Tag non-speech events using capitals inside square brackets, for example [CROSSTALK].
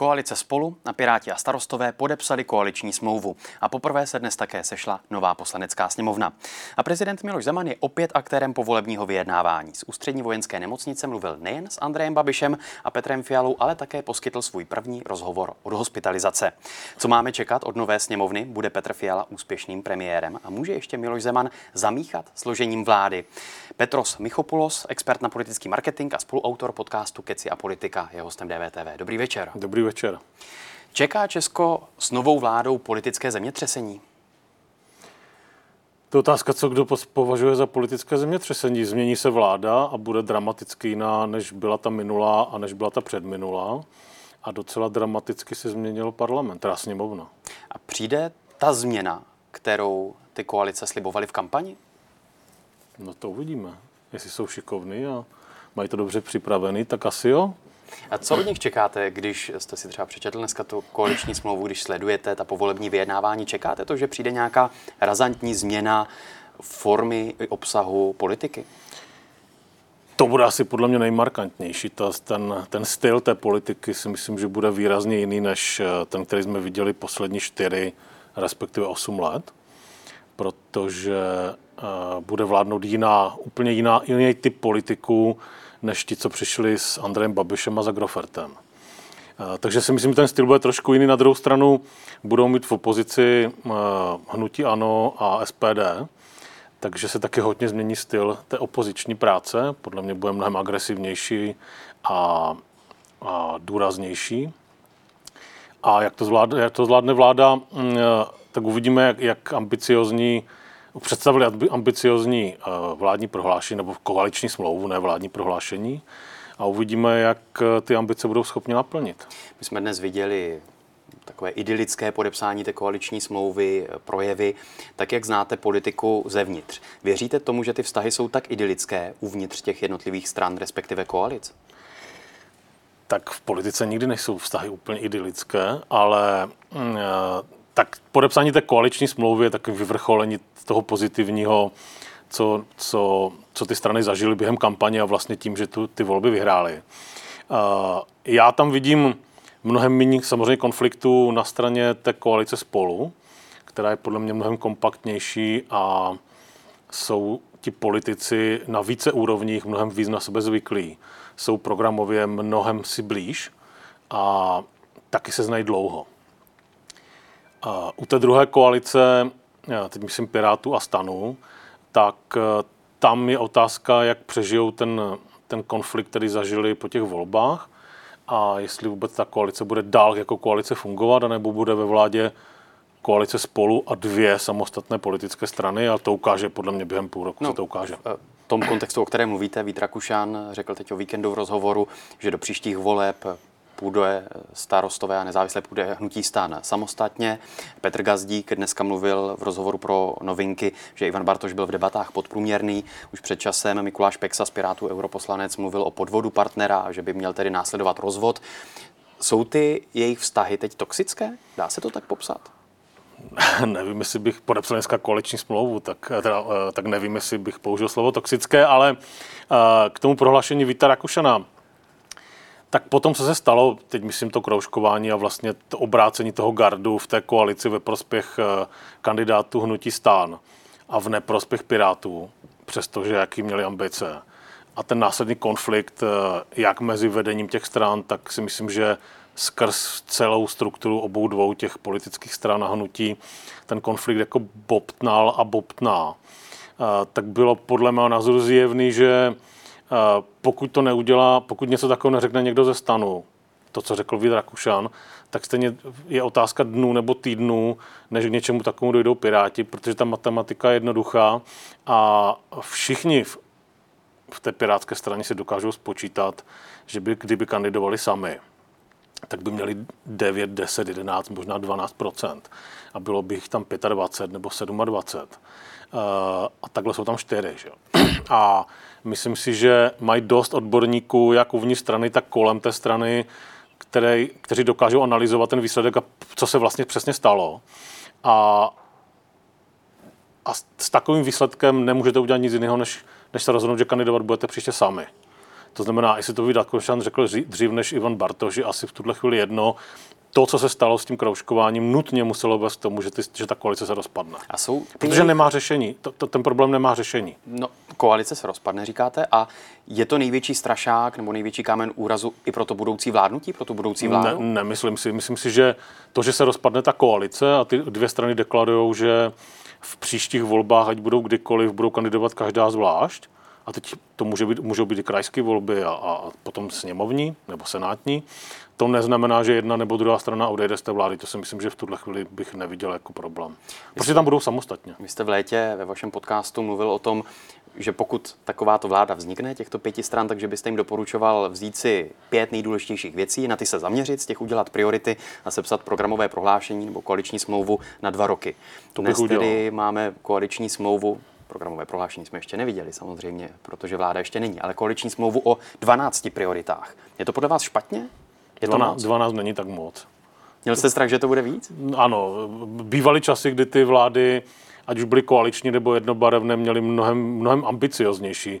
Koalice spolu a Piráti a starostové podepsali koaliční smlouvu a poprvé se dnes také sešla nová poslanecká sněmovna. A prezident Miloš Zeman je opět aktérem povolebního vyjednávání. Z ústřední vojenské nemocnice mluvil nejen s Andrejem Babišem a Petrem Fialou, ale také poskytl svůj první rozhovor od hospitalizace. Co máme čekat od nové sněmovny? Bude Petr Fiala úspěšným premiérem a může ještě Miloš Zeman zamíchat složením vlády. Petros Michopoulos, expert na politický marketing a spoluautor podcastu Keci a politika, je hostem DVTV. Dobrý večer. Dobrý večer. Čeká Česko s novou vládou politické zemětřesení? To je otázka, co kdo považuje za politické zemětřesení. Změní se vláda a bude dramaticky jiná, než byla ta minulá a než byla ta předminulá. A docela dramaticky se změnil parlament, teda sněmovna. A přijde ta změna, kterou ty koalice slibovaly v kampani? No to uvidíme. Jestli jsou šikovní a mají to dobře připravený, tak asi jo. A co od nich čekáte, když jste si třeba přečetl dneska tu koaliční smlouvu, když sledujete ta povolební vyjednávání? Čekáte to, že přijde nějaká razantní změna formy i obsahu politiky? To bude asi podle mě nejmarkantnější. To, ten, ten styl té politiky si myslím, že bude výrazně jiný než eh, ten, který jsme viděli poslední čtyři, respektive osm let, protože uh, bude vládnout jiná, úplně jiná, jiný typ politiků, než ti, co přišli s Andrejem Babišem a Zagrofertem. Takže si myslím, že ten styl bude trošku jiný. Na druhou stranu budou mít v opozici hnutí ANO a SPD, takže se taky hodně změní styl té opoziční práce. Podle mě bude mnohem agresivnější a, a důraznější. A jak to, zvládne, jak to zvládne vláda, mm, tak uvidíme, jak, jak ambiciozní představili ambiciozní eh, vládní prohlášení nebo koaliční smlouvu, ne vládní prohlášení a uvidíme, jak eh, ty ambice budou schopni naplnit. My jsme dnes viděli takové idylické podepsání té koaliční smlouvy, eh, projevy. Tak jak znáte politiku zevnitř, věříte tomu, že ty vztahy jsou tak idylické uvnitř těch jednotlivých stran, respektive koalic? Tak v politice nikdy nejsou vztahy úplně idylické, ale mm, tak podepsání té koaliční smlouvy je takovým vyvrcholení toho pozitivního, co, co, co ty strany zažily během kampaně a vlastně tím, že tu, ty volby vyhrály. Já tam vidím mnohem méně samozřejmě konfliktů na straně té koalice spolu, která je podle mě mnohem kompaktnější a jsou ti politici na více úrovních mnohem víc na sebe zvyklí. Jsou programově mnohem si blíž a taky se znají dlouho. A u té druhé koalice teď myslím Pirátů a Stanu, tak eh, tam je otázka, jak přežijou ten, ten konflikt, který zažili po těch volbách a jestli vůbec ta koalice bude dál jako koalice fungovat, anebo bude ve vládě koalice spolu a dvě samostatné politické strany a to ukáže podle mě během půl roku, no, se to ukáže. V tom kontextu, o kterém mluvíte, Vít Rakušan řekl teď o víkendu v rozhovoru, že do příštích voleb půjde starostové a nezávisle půjde hnutí stán samostatně. Petr Gazdík dneska mluvil v rozhovoru pro novinky, že Ivan Bartoš byl v debatách podprůměrný. Už před časem Mikuláš Peksa z Pirátů europoslanec mluvil o podvodu partnera a že by měl tedy následovat rozvod. Jsou ty jejich vztahy teď toxické? Dá se to tak popsat? [LAUGHS] nevím, jestli bych podepsal dneska koaliční smlouvu, tak, teda, eh, tak nevím, jestli bych použil slovo toxické, ale eh, k tomu prohlášení Víta Rakušana tak potom, co se stalo, teď myslím to kroužkování a vlastně to obrácení toho gardu v té koalici ve prospěch eh, kandidátů hnutí stán a v neprospěch Pirátů, přestože jaký měli ambice. A ten následný konflikt, eh, jak mezi vedením těch stran, tak si myslím, že skrz celou strukturu obou dvou těch politických stran a hnutí ten konflikt jako bobtnal a bobtná. Eh, tak bylo podle mého názoru zjevný, že pokud to neudělá, pokud něco takového neřekne někdo ze stanu, to, co řekl Vít Rakušan, tak stejně je otázka dnů nebo týdnů, než k něčemu takovému dojdou Piráti, protože ta matematika je jednoduchá a všichni v, v té pirátské straně si dokážou spočítat, že by, kdyby kandidovali sami, tak by měli 9, 10, 11, možná 12% a bylo by jich tam 25 nebo 27. Uh, a takhle jsou tam čtyři. Že? [CLEARS THROAT] A myslím si, že mají dost odborníků, jak uvnitř strany, tak kolem té strany, které, kteří dokážou analyzovat ten výsledek a co se vlastně přesně stalo. A, a s takovým výsledkem nemůžete udělat nic jiného, než, než se rozhodnout, že kandidovat budete příště sami. To znamená, jestli to Vít Rakušan řekl dřív než Ivan Bartoš, je asi v tuhle chvíli jedno, to, co se stalo s tím kroužkováním, nutně muselo vést k tomu, že, ty, že ta koalice se rozpadne. A jsou ty... Protože nemá řešení. To, to, ten problém nemá řešení. No, koalice se rozpadne, říkáte, a je to největší strašák nebo největší kámen úrazu i pro to budoucí vládnutí, pro tu budoucí vládu? Ne, nemyslím si. Myslím si, že to, že se rozpadne ta koalice a ty dvě strany deklarují, že v příštích volbách, ať budou kdykoliv, budou kandidovat každá zvlášť, a teď to může být, můžou být i krajské volby a, a potom sněmovní nebo senátní, to neznamená, že jedna nebo druhá strana odejde z té vlády. To si myslím, že v tuhle chvíli bych neviděl jako problém. Protože tam budou samostatně. Vy jste v létě ve vašem podcastu mluvil o tom, že pokud takováto vláda vznikne, těchto pěti stran, takže byste jim doporučoval vzít si pět nejdůležitějších věcí, na ty se zaměřit, z těch udělat priority a sepsat programové prohlášení nebo koaliční smlouvu na dva roky. To Dnes tedy máme koaliční smlouvu Programové prohlášení jsme ještě neviděli samozřejmě, protože vláda ještě není, ale koaliční smlouvu o 12 prioritách. Je to podle vás špatně? Je 12, to 12 není tak moc. Měl jste strach, že to bude víc? Ano, bývaly časy, kdy ty vlády, ať už byly koaliční nebo jednobarevné, měly mnohem, mnohem ambicioznější,